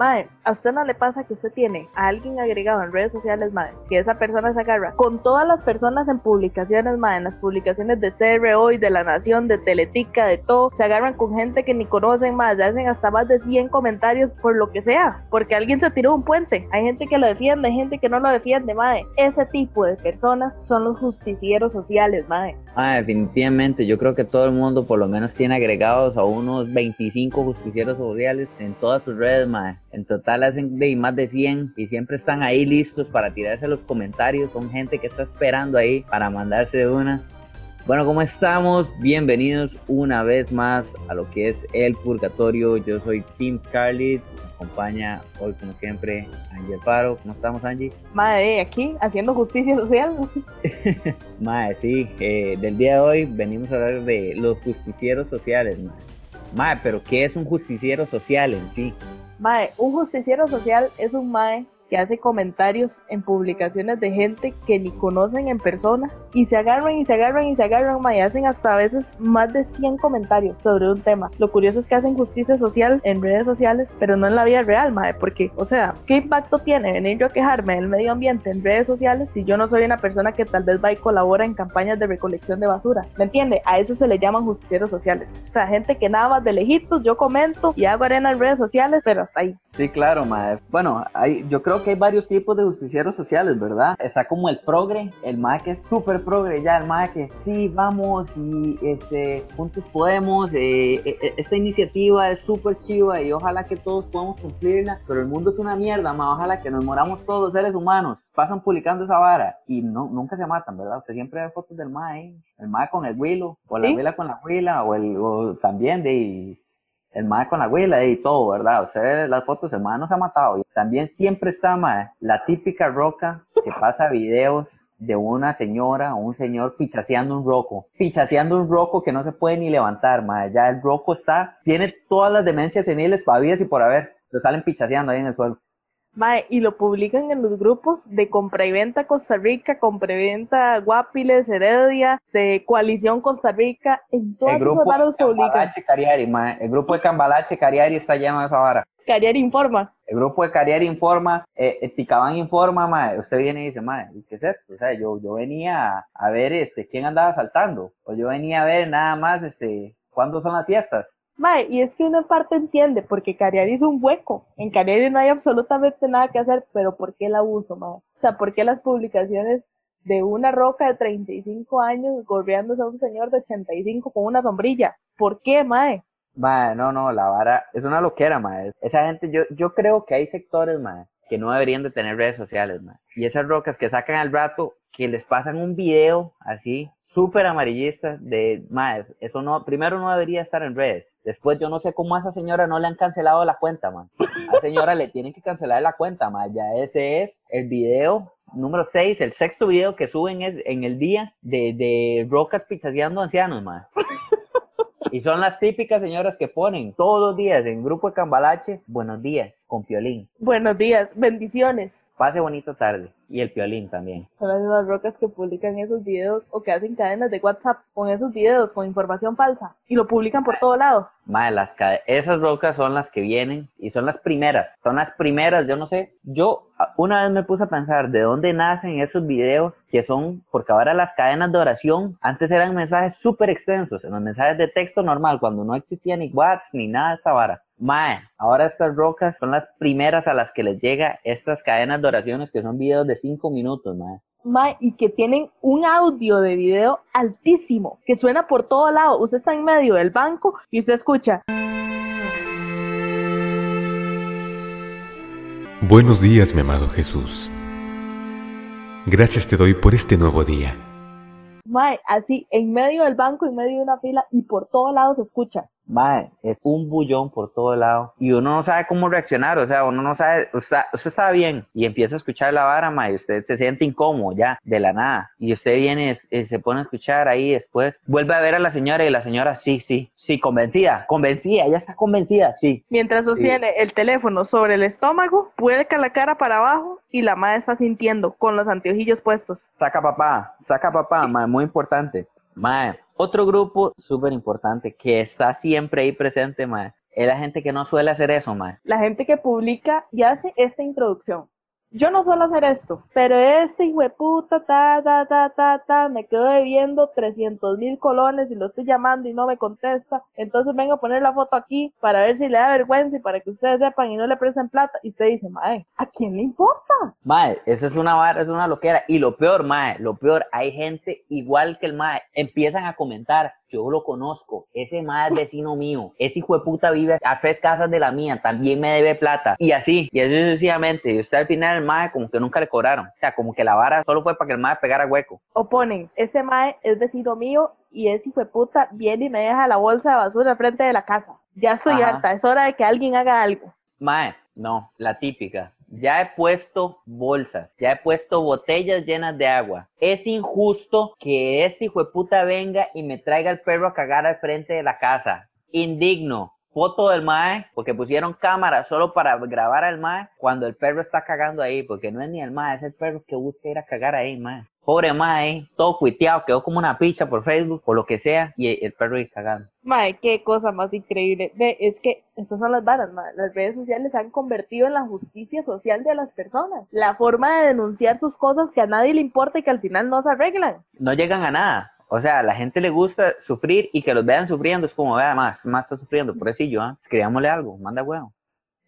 Mae, a usted no le pasa que usted tiene a alguien agregado en redes sociales, mae, que esa persona se agarra con todas las personas en publicaciones, mae, en las publicaciones de CR Hoy, de La Nación, de Teletica, de todo, se agarran con gente que ni conocen, más, se hacen hasta más de 100 comentarios por lo que sea, porque alguien se tiró un puente. Hay gente que lo defiende, hay gente que no lo defiende, mae. Ese tipo de personas son los justicieros sociales, mae. Ah, definitivamente, yo creo que todo el mundo por lo menos tiene agregados a unos 25 justicieros sociales en todas sus redes, mae. En total hacen de más de 100 y siempre están ahí listos para tirarse los comentarios. Son gente que está esperando ahí para mandarse una. Bueno, ¿cómo estamos? Bienvenidos una vez más a lo que es El Purgatorio. Yo soy Tim Scarlett. Me acompaña hoy, como siempre, Angie Alfaro. ¿Cómo estamos, Angie? Mae, aquí haciendo justicia social. Mae, sí. eh, del día de hoy venimos a hablar de los justicieros sociales, mae. Mae, pero ¿qué es un justiciero social en sí? Mae, un justiciero social es un mae que hace comentarios en publicaciones de gente que ni conocen en persona y se agarran y se agarran y se agarran, mae, y hacen hasta a veces más de 100 comentarios sobre un tema. Lo curioso es que hacen justicia social en redes sociales, pero no en la vida real, mae, porque, o sea, ¿qué impacto tiene venir yo a quejarme del medio ambiente en redes sociales si yo no soy una persona que tal vez va y colabora en campañas de recolección de basura? ¿Me entiende? A eso se le llaman justicieros sociales. O sea, gente que nada más de lejitos, yo comento y hago arena en redes sociales, pero hasta ahí. Sí, claro, mae. Bueno, hay, yo creo que hay varios tipos de justicieros sociales, ¿verdad? Está como el progre, el mae que es súper progre, ya el mae que sí, vamos y este, juntos podemos, eh, eh, esta iniciativa es súper chiva y ojalá que todos podamos cumplirla, pero el mundo es una mierda, mae, ojalá que nos moramos todos los seres humanos. Pasan publicando esa vara y no, nunca se matan, ¿verdad? Usted siempre ve fotos del mae, ahí, el mae con el huilo, o la ¿Sí? huila con la huila, o, el, o también de el mae con la abuela y todo, ¿verdad? Ustedes las fotos, el mae no se ha matado. Y también siempre está, mae, la típica roca que pasa videos de una señora o un señor pichaseando un roco. Pichaseando un roco que no se puede ni levantar, mae. Ya el roco está, tiene todas las demencias seniles pavidas y por haber. Lo salen pichaseando ahí en el suelo. Mae, y lo publican en los grupos de compra y venta Costa Rica, compra y venta Guapiles, Heredia, de Coalición Costa Rica, en todas El esas grupo de publican. Cariari, mae. El grupo de Cambalache Cariari está lleno de esa vara. Cariar informa. El grupo de Cariari informa, eh, eh, Ticabán informa, mae. Usted viene y dice, mae, ¿qué es esto? O sea, yo, yo venía a, a ver este, quién andaba saltando. O yo venía a ver nada más, este, cuándo son las fiestas. Mae, y es que uno parte entiende, porque Cariari es un hueco. En Cariari no hay absolutamente nada que hacer, pero ¿por qué el abuso, mae? O sea, ¿por qué las publicaciones de una roca de 35 años golpeándose a un señor de 85 con una sombrilla? ¿Por qué, mae? Mae, no, no, la vara es una loquera, mae. Esa gente, yo, yo creo que hay sectores, mae, que no deberían de tener redes sociales, mae. Y esas rocas que sacan al rato, que les pasan un video así, súper amarillista, de, mae, eso no, primero no debería estar en redes. Después yo no sé cómo a esa señora no le han cancelado la cuenta, man. A esa señora le tienen que cancelar la cuenta, man. Ya ese es el video número 6, el sexto video que suben es en el día de, de rocas pichaseando ancianos, man. Y son las típicas señoras que ponen todos los días en grupo de Cambalache, buenos días, con piolín. Buenos días, bendiciones. Pase bonita tarde. Y el piolín también. Son las mismas rocas que publican esos videos o que hacen cadenas de WhatsApp con esos videos con información falsa y lo publican por todo lado. Mae, las esas rocas son las que vienen y son las primeras. Son las primeras, yo no sé. Yo una vez me puse a pensar de dónde nacen esos videos que son, porque ahora las cadenas de oración antes eran mensajes súper extensos, en los mensajes de texto normal, cuando no existía ni WhatsApp ni nada de esta vara. Mae, ahora estas rocas son las primeras a las que les llega estas cadenas de oraciones que son videos de 5 minutos, mae. Mae, y que tienen un audio de video altísimo, que suena por todo lado. Usted está en medio del banco y usted escucha. Buenos días, mi amado Jesús. Gracias te doy por este nuevo día. Mae, así, en medio del banco, en medio de una fila y por todos lados se escucha. Mae, es un bullón por todo lado. Y uno no sabe cómo reaccionar, o sea, uno no sabe, usted, usted está bien y empieza a escuchar la vara, mae, y usted se siente incómodo ya, de la nada. Y usted viene, y se pone a escuchar ahí después, vuelve a ver a la señora y la señora, sí, sí, sí, convencida, convencida, ella está convencida, sí. Mientras sostiene el teléfono sobre el estómago, puerca la cara para abajo y la madre está sintiendo con los anteojillos puestos. Saca papá, saca papá, mae, muy importante. Mae, otro grupo súper importante que está siempre ahí presente, mae, Es la gente que no suele hacer eso, mae. La gente que publica y hace esta introducción. Yo no suelo hacer esto, pero este hijo de puta, ta, ta, ta, ta, ta, me quedo debiendo 300 mil colones y lo estoy llamando y no me contesta. Entonces vengo a poner la foto aquí para ver si le da vergüenza y para que ustedes sepan y no le presten plata. Y usted dice, mae, ¿a quién le importa? Mae, esa es una vara, es una loquera. Y lo peor, mae, lo peor, hay gente igual que el mae. Empiezan a comentar, yo lo conozco, ese mae es vecino mío, ese hijo de puta vive a tres casas de la mía, también me debe plata. Y así, y así sucesivamente. Y usted al final el mae como que nunca le cobraron. O sea, como que la vara solo fue para que el mae pegara hueco. O ponen, este mae es vecino mío y ese hijo de puta viene y me deja la bolsa de basura al frente de la casa. Ya estoy Ajá. harta, es hora de que alguien haga algo. Mae, no, la típica. Ya he puesto bolsas, ya he puesto botellas llenas de agua. Es injusto que este hijo de puta venga y me traiga el perro a cagar al frente de la casa. Indigno. Foto del mae, porque pusieron cámara solo para grabar al mae cuando el perro está cagando ahí, porque no es ni el mae, es el perro que busca ir a cagar ahí, mae. Pobre mae, todo cuiteado, quedó como una picha por Facebook, por lo que sea, y el perro ahí cagando. Mae, qué cosa más increíble. Ve, es que estas son las varas, mae. Las redes sociales se han convertido en la justicia social de las personas. La forma de denunciar sus cosas que a nadie le importa y que al final no se arreglan. no llegan a nada. O sea, a la gente le gusta sufrir y que los vean sufriendo. Es como, vea, más, más está sufriendo, por eso ¿ah? Escribámosle algo, manda huevo.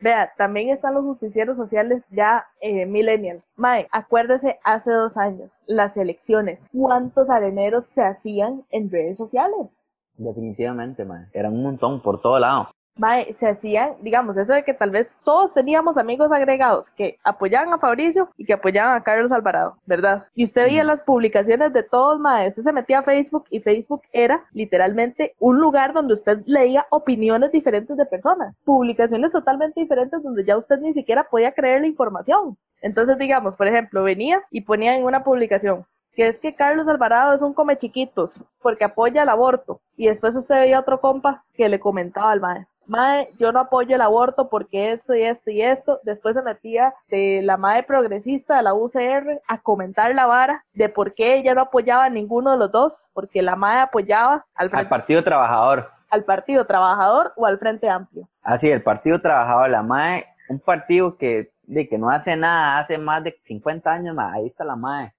Vea, también están los justicieros sociales ya eh, millennial. Mae, acuérdese hace dos años, las elecciones. ¿Cuántos areneros se hacían en redes sociales? Definitivamente, man. Eran un montón por todo lado. Mae, se hacían, digamos, eso de que tal vez todos teníamos amigos agregados que apoyaban a Fabricio y que apoyaban a Carlos Alvarado, ¿verdad? Y usted veía Ujú. las publicaciones de todos, mae, usted se metía a Facebook y Facebook era literalmente un lugar donde usted leía opiniones diferentes de personas, publicaciones totalmente diferentes donde ya usted ni siquiera podía creer la información. Entonces, digamos, por ejemplo, venía y ponía en una publicación, que es que Carlos Alvarado es un come chiquitos porque apoya el aborto. Y después usted veía otro compa que le comentaba al mae. Mae, yo no apoyo el aborto porque esto y esto y esto. Después se metía de la mae progresista de la UCR a comentar la vara de por qué ella no apoyaba a ninguno de los dos, porque la mae apoyaba al, Partido Trabajador. al Partido Trabajador o al Frente Amplio. Así, el Partido Trabajador, la MAE, un partido que, de que no hace nada, hace más de 50 años, ahí está la MAE.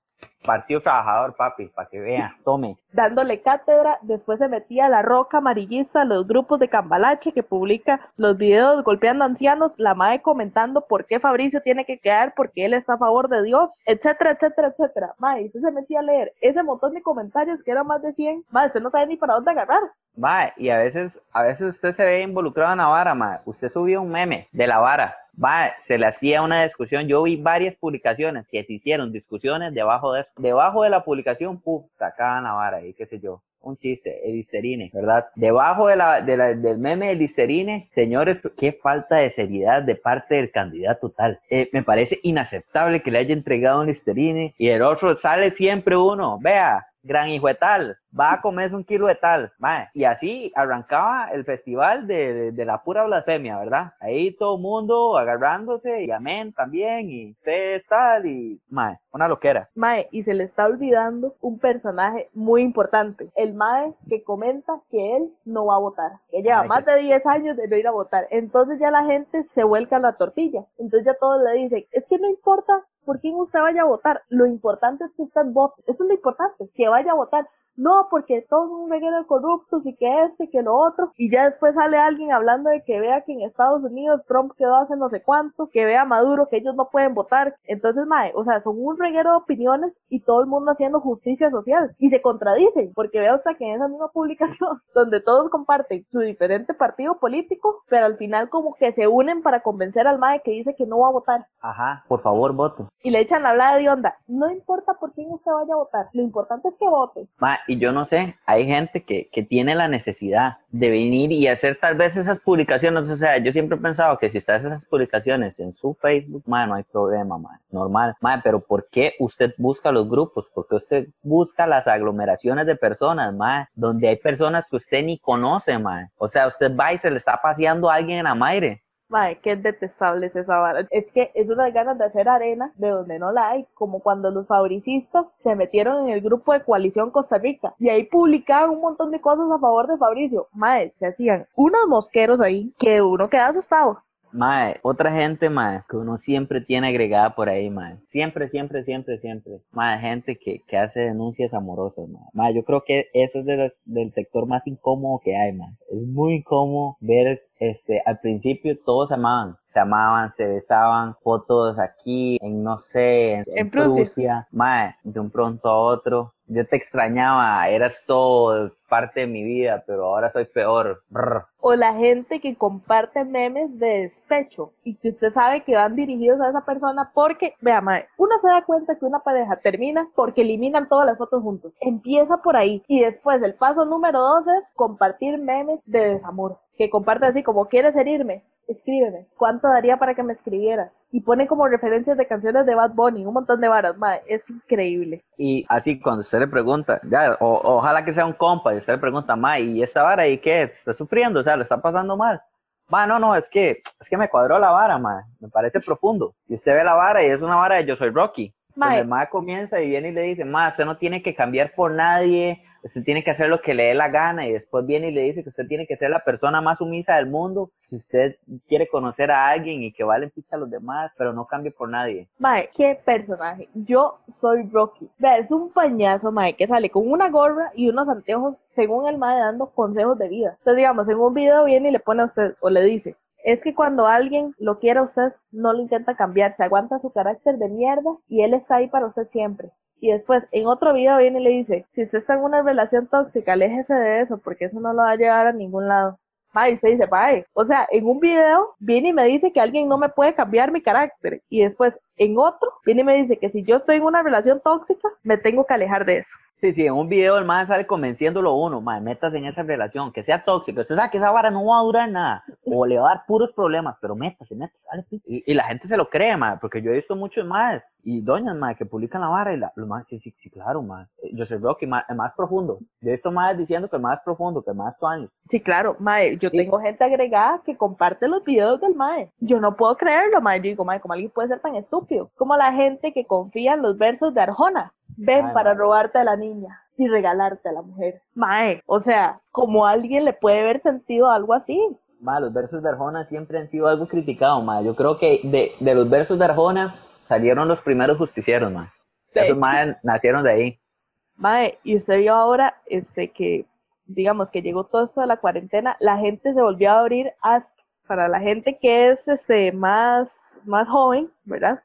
Partido Trabajador, papi, para que vea, tome. dándole cátedra, después se metía a la roca amarillista, los grupos de Cambalache que publica los videos golpeando ancianos, la MAE comentando por qué Fabricio tiene que quedar, porque él está a favor de Dios, etcétera, etcétera, etcétera. MAE, usted se metía a leer ese montón de comentarios que eran más de 100, MAE, usted no sabe ni para dónde agarrar. Va, y a veces, a veces usted se ve involucrado en la vara, ma. Usted subió un meme de la vara. Va, se le hacía una discusión. Yo vi varias publicaciones que se hicieron discusiones debajo de eso. Debajo de la publicación, puf, sacaban la vara y qué sé yo. Un chiste, el Listerine, ¿verdad? Debajo de la, de la- del meme del Listerine, señores, qué falta de seriedad de parte del candidato tal. Eh, me parece inaceptable que le haya entregado un Listerine y el otro sale siempre uno. Vea, gran hijo de tal, va a comerse un kilo de tal, mae. y así arrancaba el festival de, de- de la pura blasfemia, ¿verdad? Ahí todo el mundo agarrándose, y amén también, y usted es tal, y mae, una loquera. Mae, y se le está olvidando un personaje muy importante, el Mae que comenta que él no va a votar, que lleva Ay, más de 10 años de no ir a votar. Entonces ya la gente se vuelca a la tortilla. Entonces ya todos le dicen, es que no importa por quién usted vaya a votar, lo importante es que usted vote. Eso es lo importante, que vaya a votar. No, porque todos son un reguero de corruptos y que este, que lo otro. Y ya después sale alguien hablando de que vea que en Estados Unidos Trump quedó hace no sé cuánto, que vea Maduro que ellos no pueden votar. Entonces, mae, o sea, son un reguero de opiniones y todo el mundo haciendo justicia social. Y se contradicen, porque vea usted que en esa misma publicación, donde todos comparten su diferente partido político, pero al final como que se unen para convencer al mae que dice que no va a votar. Ajá, por favor, vote. Y le echan la hablada de onda. No importa por quién usted vaya a votar, lo importante es que vote. Y yo no sé, hay gente que, que tiene la necesidad de venir y hacer tal vez esas publicaciones. O sea, yo siempre he pensado que si usted hace esas publicaciones en su Facebook, ma, no hay problema, ma, normal. Ma, pero ¿por qué usted busca los grupos? ¿Por qué usted busca las aglomeraciones de personas, ma? Donde hay personas que usted ni conoce, ma. O sea, usted va y se le está paseando a alguien en la madre. Mae, qué detestable es esa vara. Es que es unas ganas de hacer arena de donde no la hay, como cuando los fabricistas se metieron en el grupo de coalición Costa Rica y ahí publicaban un montón de cosas a favor de Fabricio. Mae, se hacían unos mosqueros ahí que uno queda asustado. Mae, otra gente, mae, que uno siempre tiene agregada por ahí, mae. Siempre, siempre, siempre, siempre. Mae, gente que, que hace denuncias amorosas, mae. Mae, yo creo que eso es de los- del sector más incómodo que hay, mae. Es muy incómodo ver, este, al principio todos se amaban. Se amaban, se besaban, fotos aquí, en no sé, en, En Prusia. Prusia. Mae, de un pronto a otro. Yo te extrañaba, eras todo parte de mi vida, pero ahora soy peor. O la gente que comparte memes de despecho y que usted sabe que van dirigidos a esa persona porque, vea, mae, uno se da cuenta que una pareja termina porque eliminan todas las fotos juntos. Empieza por ahí y después el paso número dos es compartir memes de desamor. Que comparte así como, ¿quieres herirme? Escríbeme. ¿Cuánto daría para que me escribieras? Y pone como referencias de canciones de Bad Bunny, un montón de varas, mae, es increíble. Y así cuando usted le pregunta, ya, o- ojalá que sea un compa, y usted le pregunta, ma, ¿y esta vara y qué? ¿Está sufriendo? O sea, ¿le está pasando mal? Ma, no, no, es que, es que me cuadró la vara, ma, me parece profundo. Y usted ve la vara y es una vara de Yo Soy Rocky. Mae. Donde el ma comienza y viene y le dice, ma, usted no tiene que cambiar por nadie, usted tiene que hacer lo que le dé la gana. Y después viene y le dice que usted tiene que ser la persona más sumisa del mundo. Si usted quiere conocer a alguien y que vale picha a los demás, pero no cambie por nadie. Mae, qué personaje. Yo soy Rocky. Es un pañazo, mae, que sale con una gorra y unos anteojos, según el mae, dando consejos de vida. Entonces, digamos, en un video viene y le pone a usted, o le dice, es que cuando alguien lo quiere a usted, no lo intenta cambiar, se aguanta su carácter de mierda y él está ahí para usted siempre. Y después, en otro video viene y le dice, si usted está en una relación tóxica, aléjese de eso, porque eso no lo va a llevar a ningún lado. Mae, usted dice, mae, o sea, en un video viene y me dice que alguien no me puede cambiar mi carácter. Y después, en otro, viene y me dice que si yo estoy en una relación tóxica, me tengo que alejar de eso. Sí, sí, en un video el man sale convenciéndolo uno, man, métase en esa relación, que sea tóxico. Usted sabe que esa vara no va a durar nada, o le va a dar puros problemas, pero métase, métase, dale, pi. y, y la gente se lo cree, man, porque yo he visto muchos más y doñas, man, que publican la vara y la, los más, sí, sí, sí, claro, man. Eh, Yo soy Rocky, man, el más profundo. Yo he visto más diciendo que el más profundo, que el más años. Sí, claro, mae, yo tengo gente agregada que comparte los videos del mae. Yo no puedo creerlo, mae. Yo digo, mae, ¿cómo alguien puede ser tan estúpido? Como la gente que confía en los versos de Arjona. Ven Ay, para robarte a la niña y regalarte a la mujer. Mae, o sea, como alguien le puede ver sentido algo así. Ma, los versos de Arjona siempre han sido algo criticado, ma. Yo creo que de, de los versos de Arjona salieron los primeros justicieros, ma. Esos ma nacieron de ahí. Mae, y usted vio ahora, este, que, digamos, que llegó todo esto de la cuarentena, la gente se volvió a abrir Ask. Para la gente que es, este, más, más joven, ¿verdad?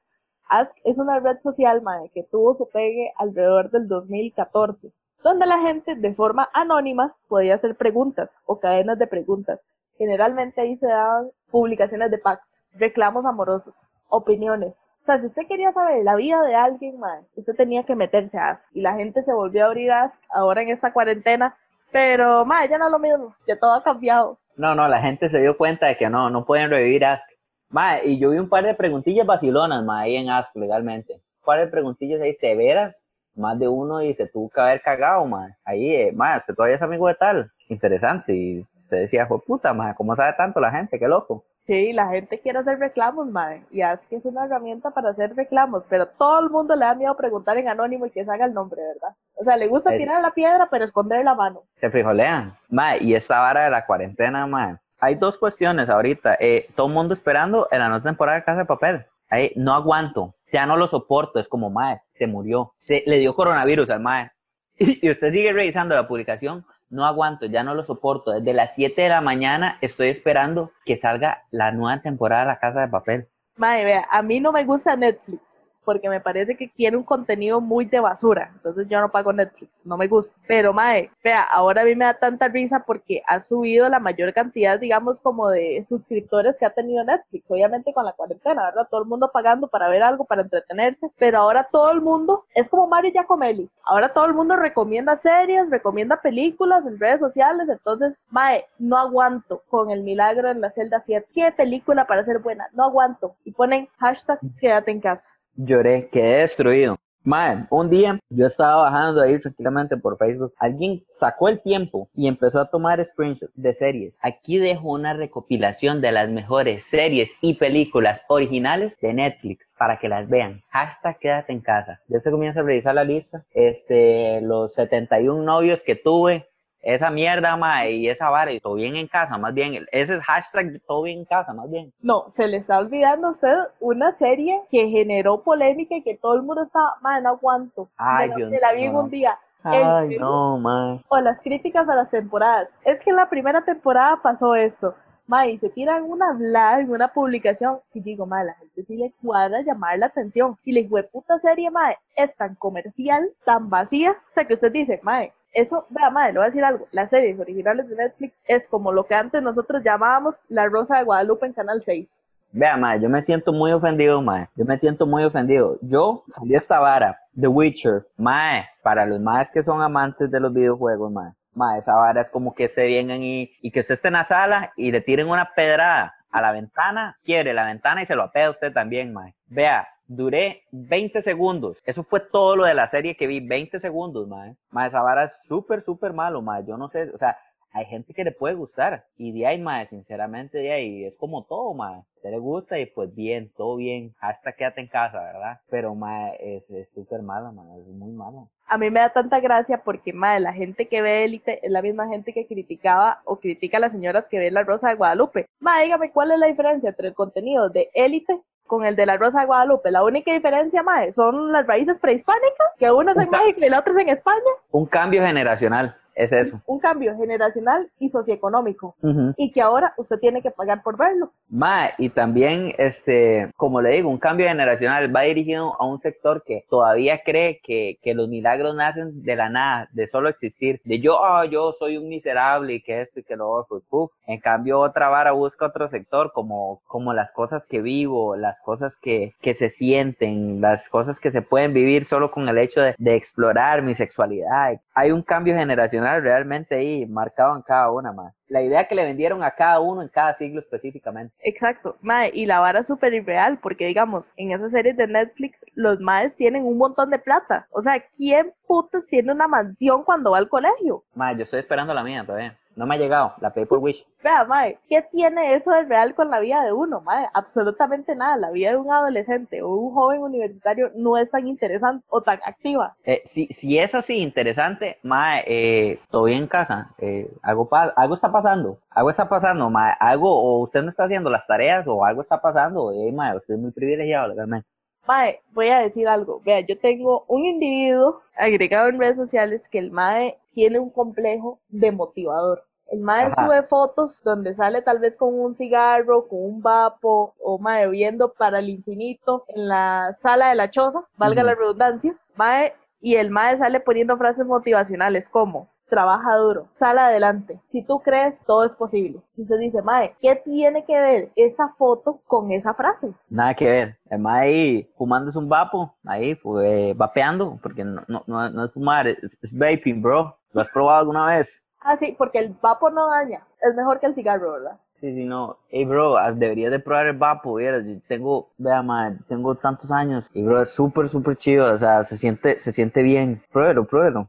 Ask es una red social, mae, que tuvo su pegue alrededor del 2014, donde la gente de forma anónima podía hacer preguntas o cadenas de preguntas. Generalmente ahí se daban publicaciones de packs, reclamos amorosos, opiniones. O sea, si usted quería saber la vida de alguien, mae, usted tenía que meterse a Ask. Y la gente se volvió a abrir Ask ahora en esta cuarentena. Pero, mae, ya no es lo mismo. Ya todo ha cambiado. No, no, la gente se dio cuenta de que no, no pueden revivir Ask. Ma, y yo vi un par de preguntillas vacilonas, ma, ahí en Ask legalmente. Un par de preguntillas ahí severas, más de uno y se tuvo que haber cagado, ma. Ahí, eh, ma, usted todavía es amigo de tal. Interesante. Y usted decía, fue puta, ma, ¿cómo sabe tanto la gente? Qué loco. Sí, la gente quiere hacer reclamos, mae. Y Ask es una herramienta para hacer reclamos. Pero todo el mundo le da miedo preguntar en anónimo y que se haga el nombre, ¿verdad? O sea, le gusta tirar la piedra, pero esconder la mano. Se frijolean. Ma, y esta vara de la cuarentena, ma. Hay dos cuestiones ahorita. Eh, todo el mundo esperando en la nueva temporada de Casa de Papel. Ahí, no aguanto. Ya no lo soporto. Es como, ma, se murió. Se le dio coronavirus al ma. Y usted sigue revisando la publicación. No aguanto, ya no lo soporto. Desde las 7 de la mañana estoy esperando que salga la nueva temporada de La Casa de Papel. Mae, vea, a mí no me gusta Netflix porque me parece que quiere un contenido muy de basura. Entonces yo no pago Netflix, no me gusta. Pero mae, vea, ahora a mí me da tanta risa porque ha subido la mayor cantidad, digamos, como de suscriptores que ha tenido Netflix. Obviamente con la cuarentena, ¿verdad? Todo el mundo pagando para ver algo, para entretenerse. Pero ahora todo el mundo es como Mario Giacomelli. Ahora todo el mundo recomienda series, recomienda películas en redes sociales. Entonces, mae, no aguanto con el milagro en la celda 7. ¿Qué película para ser buena? No aguanto. Y ponen hashtag quédate en casa. Lloré, quedé destruido. Man, un día yo estaba bajando ahí tranquilamente por Facebook. Alguien sacó el tiempo y empezó a tomar screenshots de series. Aquí dejo una recopilación de las mejores series y películas originales de Netflix para que las vean. Hashtag quédate en casa. Ya se comienza a revisar la lista. Este, los 71 novios que tuve, esa mierda, mae, y esa vara, y todo bien en casa, más bien, ese es hashtag todo bien en casa, más bien. No, se le está olvidando a usted una serie que generó polémica y que todo el mundo estaba, mae, no aguanto. Ay, Dios me la vi en no. un día. Ay, El- no, mae. O las críticas a las temporadas. Es que en la primera temporada pasó esto. Mae, se tiran una blog en una publicación y digo, mae, la gente sí le cuadra llamar la atención. Y la puta serie, mae, es tan comercial, tan vacía, sea que usted dice, mae, eso, vea, mae, le voy a decir algo. Las series originales de Netflix es como lo que antes nosotros llamábamos La Rosa de Guadalupe en Canal 6. Vea, mae, yo me siento muy ofendido, mae. Yo me siento muy ofendido. Yo salí esta vara, The Witcher, mae, para los maes que son amantes de los videojuegos, mae. Mae, esa vara es como que se vengan y, y que usted esté en la sala y le tiren una pedrada a la ventana, quiere la ventana y se lo apea a usted también, mae. Vea, duré 20 segundos. Eso fue todo lo de la serie que vi, 20 segundos, mae. Mae, esa vara es súper, súper malo, mae. Yo no sé, o sea, hay gente que le puede gustar. Y de ahí, mae, sinceramente, de ahí es como todo, mae. Usted le gusta y pues bien, todo bien. Hasta quédate en casa, ¿verdad? Pero, mae, es súper mae. Es muy mala. a mí me da tanta gracia porque, madre, la gente que ve Élite es la misma gente que criticaba o critica a las señoras que ven La Rosa de Guadalupe. Madre, dígame cuál es la diferencia entre el contenido de Élite con el de La Rosa de Guadalupe. La única diferencia, madre, son las raíces prehispánicas, que una es en. México y la otra es en España. Un cambio generacional, es eso. Un cambio generacional y socioeconómico. Ujú. Y que ahora usted tiene que pagar por verlo. Mae, y también, este, como le digo, un cambio generacional va dirigido a un sector que todavía cree que, que los milagros nacen de la nada, de solo existir, de yo, ah, yo soy un miserable y que esto y que lo otro, y puf. En cambio, otra vara busca otro sector, como, como las cosas que vivo, las cosas que, que se sienten, las cosas que se pueden vivir solo con el hecho de, de explorar mi sexualidad. Hay un cambio generacional realmente ahí marcado en cada una más. La idea que le vendieron a cada uno en cada siglo específicamente. Exacto, mae, y la vara es súper irreal, porque digamos, en esas series de Netflix, los maes tienen un montón de plata. O sea, ¿quién putas tiene una mansión cuando va al colegio? Mae, yo estoy esperando la mía todavía. No me ha llegado, la Pay por Wish. Vea, mae, ¿qué tiene eso de real con la vida de uno, mae? Absolutamente nada. La vida de un adolescente o un joven universitario no es tan interesante o tan activa. Eh, si, si es así interesante, mae, eh, bien en casa. Eh, algo, algo está pasando. Algo está pasando, mae. Algo, o usted no está haciendo las tareas, o algo está pasando. Eh, mae, usted es muy privilegiado, legalmente. Mae, voy a decir algo. Vea, yo tengo un individuo agregado en redes sociales que el mae tiene un complejo de motivador. El mae sube fotos donde sale tal vez con un cigarro, con un vapo, o mae viendo para el infinito en la sala de la choza, valga la redundancia. Mae, y el mae sale poniendo frases motivacionales como trabaja duro, sale adelante. Si tú crees, todo es posible. Y se dice, mae, ¿qué tiene que ver esa foto con esa frase? Nada que ver. El mae ahí fumándose un vapo, ahí, pues, vapeando, porque no, no, no, no es fumar, es, es vaping, bro. ¿Lo has probado alguna vez? Ah, sí, porque el vapo no daña. Es mejor que el cigarro, ¿verdad? Sí, sí, no. Hey, bro, ah, deberías de probar el vapo, vieras. Yo tengo, vea, ma, tengo tantos años. Y, bro, es súper, súper chido. O sea, se siente, se siente bien. Pruébelo, pruébelo.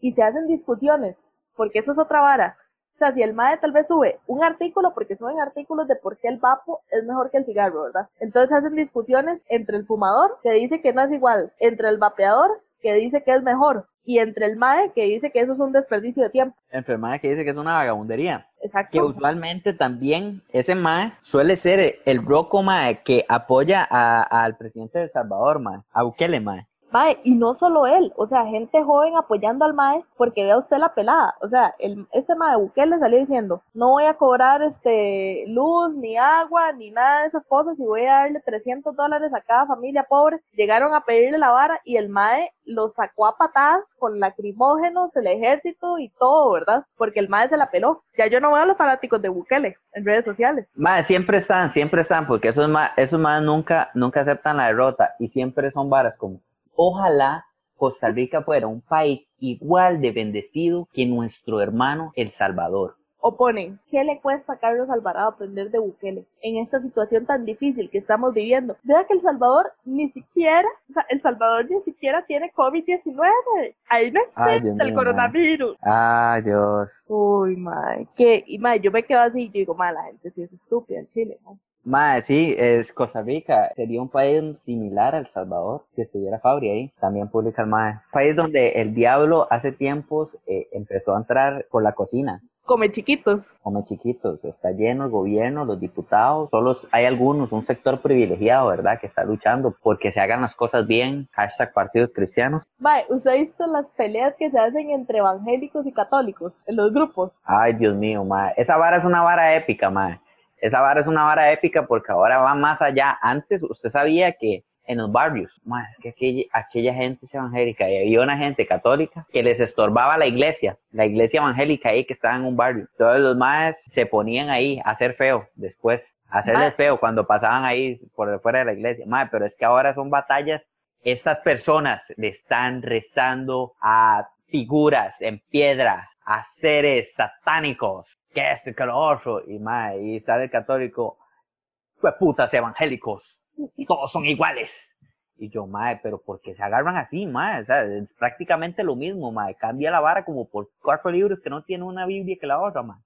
Y se hacen discusiones, porque eso es otra vara. O sea, si el MAE tal vez sube un artículo, porque suben artículos de por qué el vapo es mejor que el cigarro, ¿verdad? Entonces hacen discusiones entre el fumador, que dice que no es igual, entre el vapeador, que dice que es mejor, y entre el MAE, que dice que eso es un desperdicio de tiempo. Enfermedad que dice que es una vagabundería. Que Exacto. usualmente también ese mae suele ser el broco mae que apoya al presidente de El Salvador, mae. A Bukele, mae. Mae, y no solo él, o sea, gente joven apoyando al Mae porque vea usted la pelada. O sea, el, este Mae Bukele salió diciendo, no voy a cobrar este luz, ni agua, ni nada de esas cosas y voy a darle 300 dólares a cada familia pobre. Llegaron a pedirle la vara y el Mae lo sacó a patadas con lacrimógenos, el ejército y todo, ¿verdad? Porque el Mae se la peló. Ya yo no veo a los fanáticos de Bukele en redes sociales. Mae, siempre están, siempre están, porque esos más, esos más nunca, nunca aceptan la derrota y siempre son varas como, ojalá Costa Rica fuera un país igual de bendecido que nuestro hermano El Salvador. O ponen, ¿qué le cuesta a Carlos Alvarado aprender de Bukele en esta situación tan difícil que estamos viviendo? Vea que El Salvador ni siquiera, o sea, El Salvador ni siquiera tiene COVID-19. Ahí no existe el coronavirus. Ay, Dios. Uy, madre. Que, y madre, yo me quedo así y yo digo, madre, la gente sí es estúpida en Chile, ¿no? Mae, sí, es Costa Rica. Sería un país similar a El Salvador si estuviera Fabri ahí. También publica el Mae. País donde el diablo hace tiempos eh, empezó a entrar por la cocina. Come chiquitos. Come chiquitos. Está lleno el gobierno, los diputados. Solo hay algunos, un sector privilegiado, ¿verdad? Que está luchando porque se hagan las cosas bien. Hashtag partidos cristianos. Mae, ¿usted ha visto las peleas que se hacen entre evangélicos y católicos en los grupos? Ay, Dios mío, Mae. Esa vara es una vara épica, Mae esa vara es una vara épica porque ahora va más allá. Antes usted sabía que en los barrios, más que aquella, aquella gente evangélica y había una gente católica que les estorbaba la iglesia, la iglesia evangélica ahí que estaba en un barrio. Todos los más se ponían ahí a hacer feo después, a hacerles feo cuando pasaban ahí por fuera de la iglesia. Más, pero es que ahora son batallas. Estas personas le están rezando a figuras en piedra, a seres satánicos que este, que lo otro, y más, y sale el católico, pues putas evangélicos, todos son iguales. Y yo, mae, pero ¿por qué se agarran así, mae? O sea, es prácticamente lo mismo, mae. Cambia la vara como por cuatro libros que no tienen una Biblia que la otra, mae.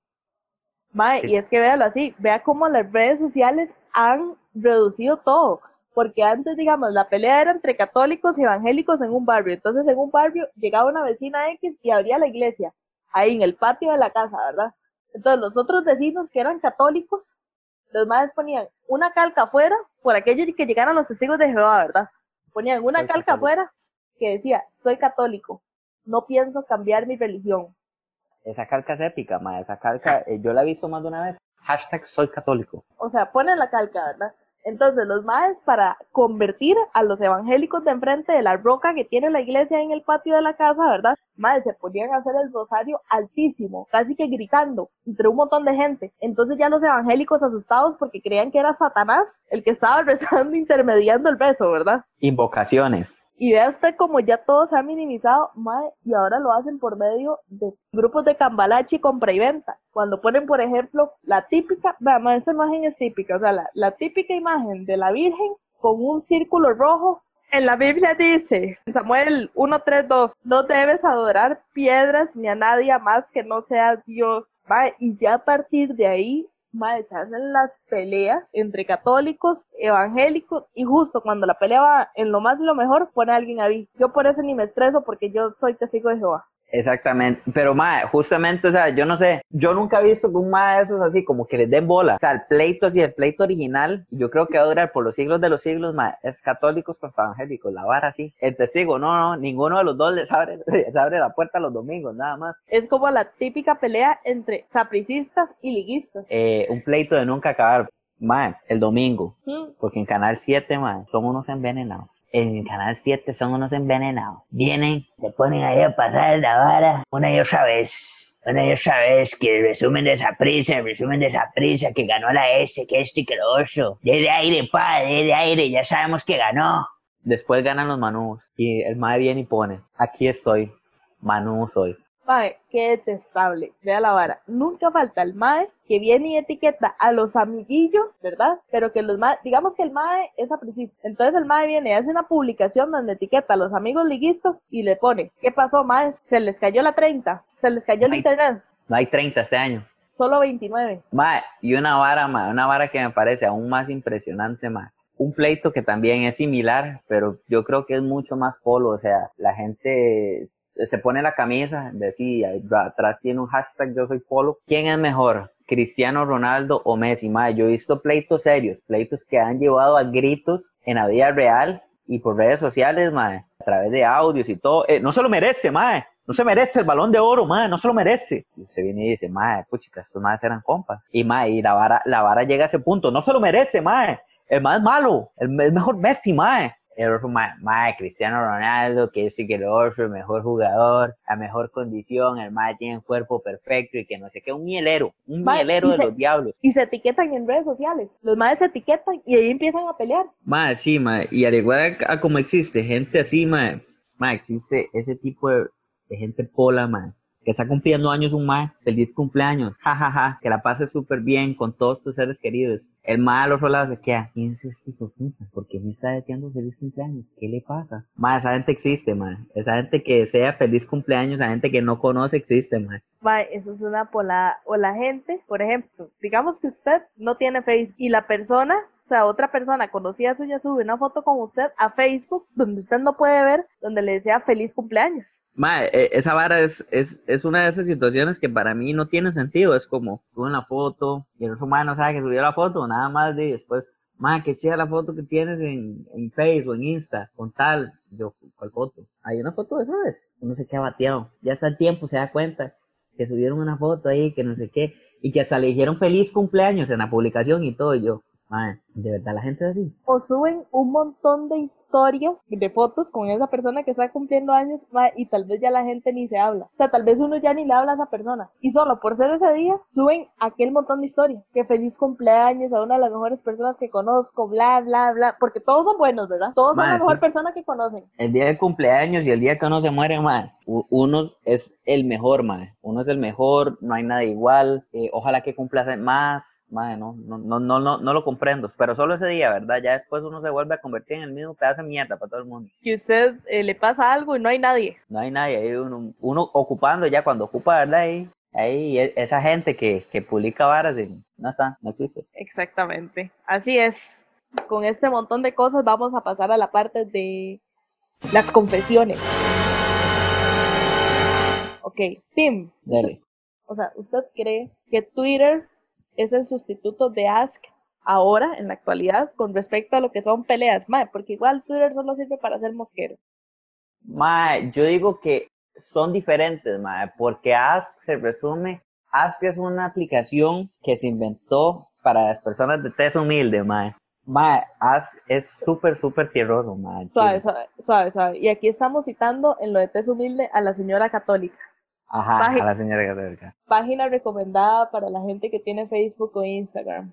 Mae, y es que véalo así, vea cómo las redes sociales han reducido todo. Porque antes, digamos, la pelea era entre católicos y evangélicos en un barrio. Entonces, en un barrio llegaba una vecina X y abría la iglesia, ahí en el patio de la casa, ¿verdad? Entonces los otros vecinos que eran católicos, los madres ponían una calca afuera por aquellos que llegaran los testigos de Jehová, ¿verdad? Ponían una calca afuera que decía, soy católico, no pienso cambiar mi religión. Esa calca es épica, ma, esa calca, eh, yo la he visto más de una vez. Hashtag soy católico. O sea, ponen la calca, ¿verdad? Entonces, los maes, para convertir a los evangélicos de enfrente de la roca que tiene la iglesia en el patio de la casa, ¿verdad? Maes, se podían hacer el rosario altísimo, casi que gritando, entre un montón de gente. Entonces ya los evangélicos asustados porque creían que era Satanás el que estaba rezando, intermediando el beso, ¿verdad? Invocaciones. Y vea usted como ya todo se ha minimizado, y ahora lo hacen por medio de grupos de cambalache y compra y venta. Cuando ponen, por ejemplo, la típica, vea, esa imagen es típica, o sea, la, típica imagen de la Virgen con un círculo rojo. En la Biblia dice, Samuel 1.3.2, no debes adorar piedras ni a nadie más que no sea Dios. Y ya a partir de ahí madre, se hacen las peleas entre católicos, evangélicos, y justo cuando la pelea va en lo más y lo mejor, pone a alguien ahí. Yo por eso ni me estreso porque yo soy testigo de Jehová. Exactamente, pero mae, justamente, o sea, yo no sé, yo nunca he visto que un mae de esos así, como que les den bola. O sea, el pleito así, el pleito original, yo creo que va a durar por los siglos de los siglos, mae, es católicos contra evangélicos, la vara así. El testigo, no, no, ninguno de los dos les abre, les abre la puerta los domingos, nada más. Es como la típica pelea entre sapricistas y liguistas. Eh, un pleito de nunca acabar, mae, el domingo, porque en Canal 7, mae, son unos envenenados en canal 7 son unos envenenados. Vienen, se ponen ahí a pasar la vara una y otra vez. Una y otra vez que el resumen de esa prisa, el resumen de esa prisa, que ganó la S, que esto y que lo otro. De aire, pa, de aire, ya sabemos que ganó. Después ganan los manús y el mae viene y pone, aquí estoy, manú soy. Mae, qué detestable. Vea la vara. Nunca falta el mae que viene y etiqueta a los amiguillos, ¿verdad? Pero que los mae, digamos que el mae es apricista. Entonces el mae viene y hace una publicación donde etiqueta a los amigos liguistas y le pone, ¿qué pasó, mae? Se les cayó la 30. Se les cayó el internet. No hay 30 este año. Solo 29. Mae, y una vara, mae, una vara que me parece aún más impresionante, mae un pleito que también es similar, pero yo creo que es mucho más polo, o sea, la gente se pone la camisa, de sí, atrás tiene un hashtag yo soy polo. ¿Quién es mejor? Cristiano Ronaldo o Messi, mae. Yo he visto pleitos serios, pleitos que han llevado a gritos en la vida real y por redes sociales, mae, a través de audios y todo. Eh, no se lo merece, mae. No se merece el balón de oro, mae, no se lo merece. Y se viene y dice, mae, puchica, estos maes eran compas. Y mae, y la vara, la vara llega a ese punto, no se lo merece, mae. El más malo, el, el mejor Messi, mae el otro más, Cristiano Ronaldo, que es que el otro, el mejor jugador, la mejor condición, el más tiene un cuerpo perfecto y que no sé qué, un mielero, un mielero de los diablos. Y se etiquetan en redes sociales, los más se etiquetan y ahí empiezan a pelear. Más, sí, ma, y al igual a, como existe gente así, ma, ma, existe ese tipo de, gente pola, ma, que está cumpliendo años un mae, feliz cumpleaños, jajaja, ja, ja, que la pases súper bien con todos tus seres queridos. El mae al otro lado se queda, ¿quién es este hijo puta? ¿Por qué me está deseando feliz cumpleaños? ¿Qué le pasa? Mae, esa gente existe, mae. Esa gente que sea feliz cumpleaños, esa gente que no conoce existe, mae. Mae, eso es una pola. O la gente, por ejemplo, digamos que usted no tiene Facebook y la persona o sea, otra persona conocida suya sube una foto con usted a Facebook donde usted no puede ver, donde le desea feliz cumpleaños. Ma, e, esa vara es, es, es, una de esas situaciones que para mí no tiene sentido. Es como, suben la foto y el otro ma no sabe que subió la foto, nada más de después, ma, qué chida la foto que tienes en, en Facebook, en Insta, con tal. Yo, ¿cuál foto? Hay una foto de ¿sabes? Uno se queda bateado. Ya está el tiempo, se da cuenta que subieron una foto ahí, que no sé qué, y que hasta le dijeron feliz cumpleaños en la publicación y todo. Y yo, de verdad la gente es así. O suben un montón de historias de fotos con esa persona que está cumpliendo años y tal vez ya la gente ni se habla. O sea, tal vez uno ya ni le habla a esa persona. Y solo por ser ese día suben aquel montón de historias. Que feliz cumpleaños a una de las mejores personas que conozco, bla, bla, bla. Porque todos son buenos, ¿verdad? Todos son la mejor persona que conocen. El día de cumpleaños y el día que uno se muere, man, uno es el mejor, man. Uno es el mejor, no hay nada igual. Eh, ojalá que cumpla más Madre, no, no, no, no, no, no lo comprendo, pero solo ese día, ¿verdad? Ya después uno se vuelve a convertir en el mismo pedazo de mierda para todo el mundo. Que usted eh, le pasa algo y no hay nadie. No hay nadie, hay uno, uno ocupando ya cuando ocupa, ¿verdad? Ahí, ahí e, esa gente que, que publica varas, no está, no existe. Exactamente, así es. Con este montón de cosas vamos a pasar a la parte de las confesiones. Ok, Tim. Dale. O sea, ¿usted cree que Twitter es el sustituto de Ask ahora, en la actualidad, con respecto a lo que son peleas, mae, porque igual Twitter solo sirve para hacer mosquero. Mae, yo digo que son diferentes, mae, porque Ask se resume, Ask es una aplicación que se inventó para las personas de test humilde, mae. Mae, Ask es súper, súper tierroso, mae. Suave, suave, suave, suave. Y aquí estamos citando en lo de test humilde a la señora católica. Ajá, a la señora católica. Página recomendada para la gente que tiene Facebook o Instagram.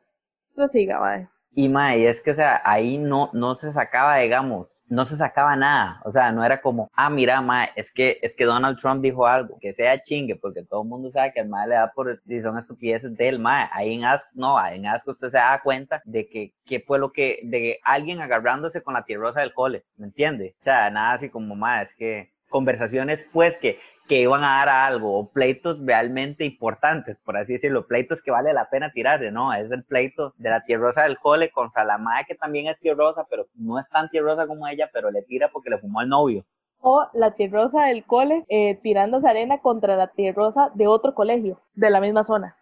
Siga, mae. Y mae, es que, o sea, ahí no, no se sacaba, digamos, no se sacaba nada. O sea, no era como, ah, mira, mae, es que, es que Donald Trump dijo algo, que sea chingue, porque todo el mundo sabe que el mae le da por, y son estupideces del mae. Ahí en Ask, no, en Ask usted se da cuenta de que, qué fue lo que, de alguien agarrándose con la tierrosa del cole, ¿me entiende? O sea, nada así como, mae, es que conversaciones, pues, que que iban a dar a algo, o pleitos realmente importantes, por así decirlo, pleitos que vale la pena tirarse, ¿no? Es el pleito de la tierrosa del cole contra la madre que también es tierrosa, pero no es tan tierrosa como ella, pero le tira porque le fumó al novio. O la tierrosa del cole eh, tirándose arena contra la tierrosa de otro colegio, de la misma zona.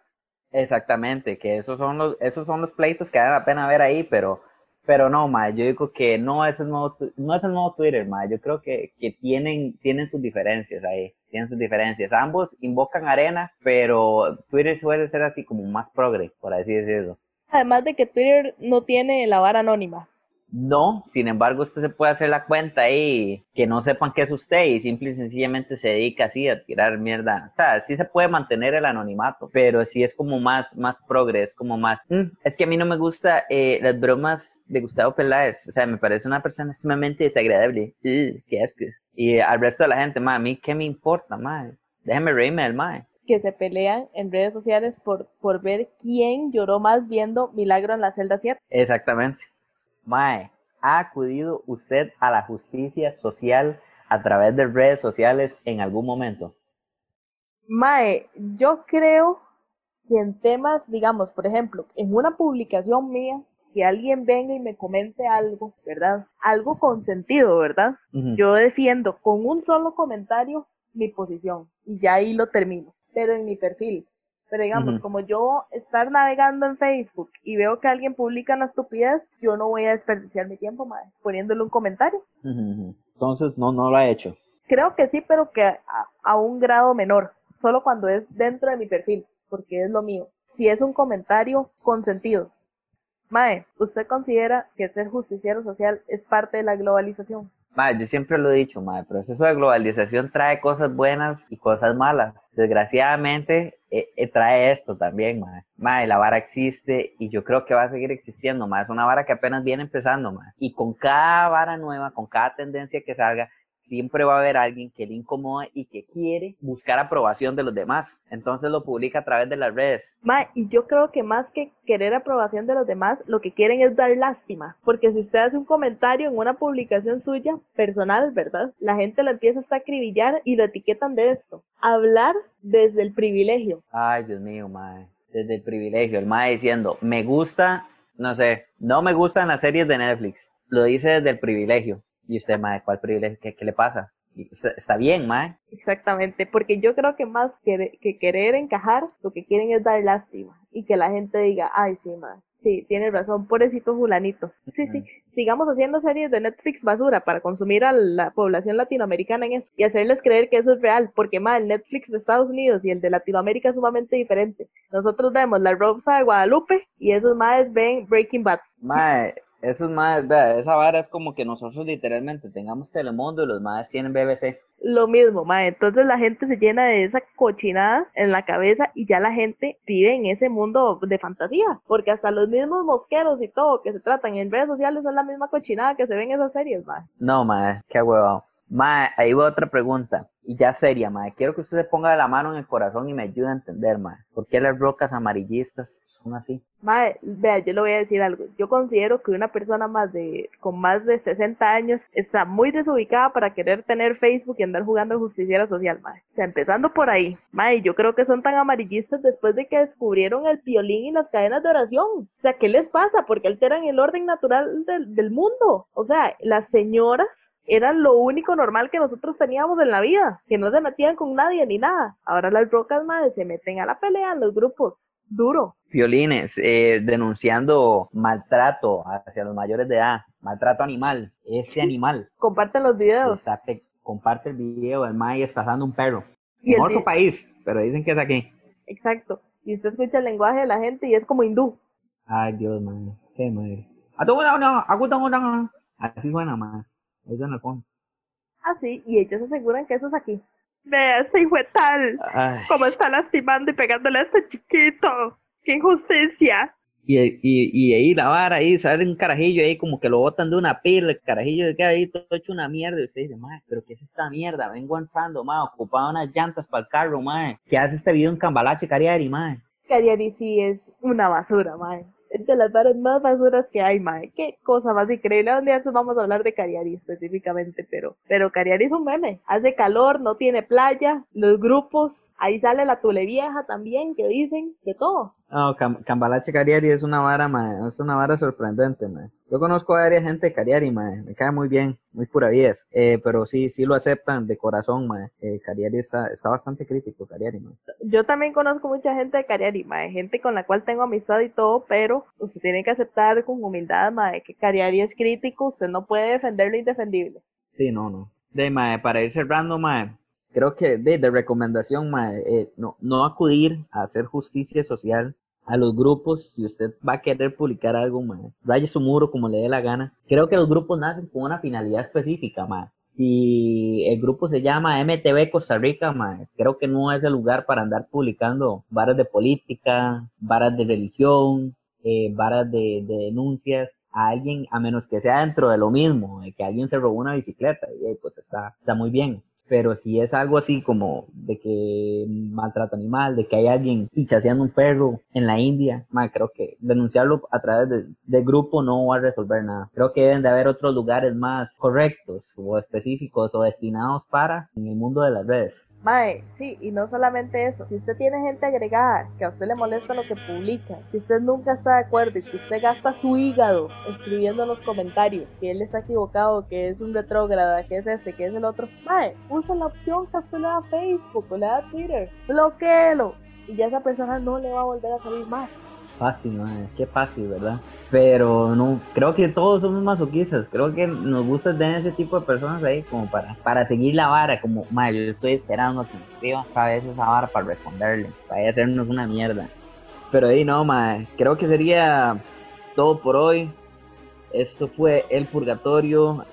Exactamente, que esos son los, esos son los pleitos que vale la pena ver ahí, pero pero no, ma, yo digo que no es el nuevo, no es el nuevo Twitter, ma. Yo creo que, que tienen, tienen sus diferencias ahí. Tienen sus diferencias. Ambos invocan arena, pero Twitter suele ser así como más progre, por así decirlo. Además de que Twitter no tiene la vara anónima. No, sin embargo, usted se puede hacer la cuenta ahí, que no sepan que es usted y simple y sencillamente se dedica así a tirar mierda. O sea, sí se puede mantener el anonimato, pero sí es como más, más progres, como más. Mm, es que a mí no me gusta eh, las bromas de Gustavo Peláez. O sea, me parece una persona extremadamente desagradable. qué asco. Y al resto de la gente, ma, a mí qué me importa, ma. Déjeme reírme del ma que se pelean en redes sociales por, por ver quién lloró más viendo Milagro en la celda 7. Exactamente. Mae, ¿ha acudido usted a la justicia social a través de redes sociales en algún momento? Mae, yo creo que en temas, digamos, por ejemplo, en una publicación mía, que alguien venga y me comente algo, ¿verdad? Algo con sentido, ¿verdad? Yo defiendo con un solo comentario mi posición y ya ahí lo termino. Pero en mi perfil, pero digamos, como yo estar navegando en Facebook y veo que alguien publica una estupidez, yo no voy a desperdiciar mi tiempo, madre, poniéndole un comentario. Entonces, no, no lo ha hecho. Creo que sí, pero que a, un grado menor, solo cuando es dentro de mi perfil, porque es lo mío. Si es un comentario con sentido. Mae, ¿usted considera que ser justiciero social es parte de la globalización? Mae, yo siempre lo he dicho, mae, el proceso de globalización trae cosas buenas y cosas malas. Desgraciadamente, eh, eh, trae esto también, mae. Mae, la vara existe y yo creo que va a seguir existiendo, mae. Es una vara que apenas viene empezando, mae. Y con cada vara nueva, con cada tendencia que salga, siempre va a haber alguien que le incomoda y que quiere buscar aprobación de los demás. Entonces lo publica a través de las redes. Ma, y yo creo que más que querer aprobación de los demás, lo que quieren es dar lástima. Porque si usted hace un comentario en una publicación suya, personal, ¿verdad? La gente lo empieza hasta a acribillar y lo etiquetan de esto. Hablar desde el privilegio. Ay, Dios mío, mae. Desde el privilegio. El mae diciendo, me gusta, no sé, no me gustan las series de Netflix. Lo dice desde el privilegio. Y usted, mae, ¿cuál privilegio? ¿Qué, qué le pasa? Y Está, está bien, mae. Exactamente, porque yo creo que más que, que querer encajar, lo que quieren es dar lástima y que la gente diga, ay, sí, ma, sí, tienes razón, pobrecito fulanito. Sí, sí, sigamos haciendo series de Netflix basura para consumir a la población latinoamericana en eso y hacerles creer que eso es real, porque ma, el Netflix de Estados Unidos y el de Latinoamérica es sumamente diferente. Nosotros vemos La Rosa de Guadalupe y esos más ven Breaking Bad. Mae, eso es más, vea, esa vara es como que nosotros literalmente tengamos Telemundo y los maes tienen BBC. Lo mismo, ma. Entonces la gente se llena de esa cochinada en la cabeza y ya la gente vive en ese mundo de fantasía. Porque hasta los mismos mosqueros y todo que se tratan en redes sociales son la misma cochinada que se ven en esas series, ma. No, mae, qué huevado. Mae, ahí va otra pregunta. Y ya seria, mae. Quiero que usted se ponga la mano en el corazón y me ayude a entender, mae. ¿Por qué las rocas amarillistas son así? Mae, vea, yo le voy a decir algo. Yo considero que una persona más de, con más de 60 años está muy desubicada para querer tener Facebook y andar jugando justiciera social, mae. O sea, empezando por ahí. Mae, yo creo que son tan amarillistas después de que descubrieron el violín y las cadenas de oración. O sea, ¿qué les pasa? Porque alteran el orden natural del, del mundo. O sea, las señoras eran lo único normal que nosotros teníamos en la vida, que no se metían con nadie ni nada. Ahora las rocas madres se meten a la pelea en los grupos, duro. Violines, eh, denunciando maltrato hacia los mayores de edad, maltrato animal. Este animal Comparten los videos. pe- comparte el video del mae estazando un perro. Y en otro país, pero dicen que es aquí. Exacto. Y usted escucha el lenguaje de la gente y es como hindú. Ay, Dios, man. Qué madre. Así suena, con. Así, y ellos aseguran que eso es aquí. Vea, este hijo de tal, cómo está lastimando y pegándole a este chiquito. ¡Qué injusticia! Y, y, y ahí la vara, ahí sale un carajillo ahí como que lo botan de una pila, el carajillo queda ahí todo hecho una mierda. Y usted dice, madre, pero ¿qué es esta mierda? Vengo entrando, madre, ocupaba unas llantas para el carro, madre. ¿Qué hace este video en Cambalache, Cariari, madre? Cariari sí es una basura, mae. De las varas más basuras que hay, mae. Qué cosa más increíble. Un día vamos a hablar de Cariari específicamente, pero, pero Cariari es un meme. Hace calor, no tiene playa, los grupos, ahí sale la tule vieja también, que dicen, de todo. No, Cam- Cambalache Cariari es una vara, mae, es una vara sorprendente, mae. Yo conozco a varias gente de Cariari, mae, me cae muy bien, muy pura vida, eh, pero sí, sí lo aceptan de corazón, mae. Eh, Cariari está, está bastante crítico, Cariari, mae. Yo también conozco mucha gente de Cariari, mae, gente con la cual tengo amistad y todo, pero usted tiene que aceptar con humildad, mae, que Cariari es crítico, usted no puede defender lo indefendible. Sí, no, no. De, mae, para ir cerrando, mae, creo que de, de recomendación, eh, no, no acudir a hacer justicia social a los grupos, si usted va a querer publicar algo, mae, raye su muro como le dé la gana. Creo que los grupos nacen con una finalidad específica, mae. Si el grupo se llama MTV Costa Rica, mae, creo que no es el lugar para andar publicando varas de política, varas de religión, eh, varas de, de denuncias a alguien, a menos que sea dentro de lo mismo, de que alguien se robó una bicicleta, y pues está, está muy bien. Pero si es algo así como de que maltrato animal, de que hay alguien pichaseando un perro en la India, creo que denunciarlo a través de grupo no va a resolver nada. Creo que deben de haber otros lugares más correctos o específicos o destinados para en el mundo de las redes. Mae, sí, y no solamente eso, si usted tiene gente agregada que a usted le molesta lo que publica, si usted nunca está de acuerdo y que usted gasta su hígado escribiendo en los comentarios si él está equivocado, que es un retrógrada, que es este, que es el otro, mae, usa la opción que usted le da Facebook o le da Twitter, bloqueelo y ya esa persona no le va a volver a salir más. Fácil, mae, qué fácil, ¿verdad? Pero no, creo que todos somos masoquistas, creo que nos gusta tener ese tipo de personas ahí como para, para seguir la vara, como, madre, yo estoy esperando a que me escriban a veces esa vara para responderle, para hacernos una mierda. Pero ahí no, madre, creo que sería todo por hoy. Esto fue El Purgatorio,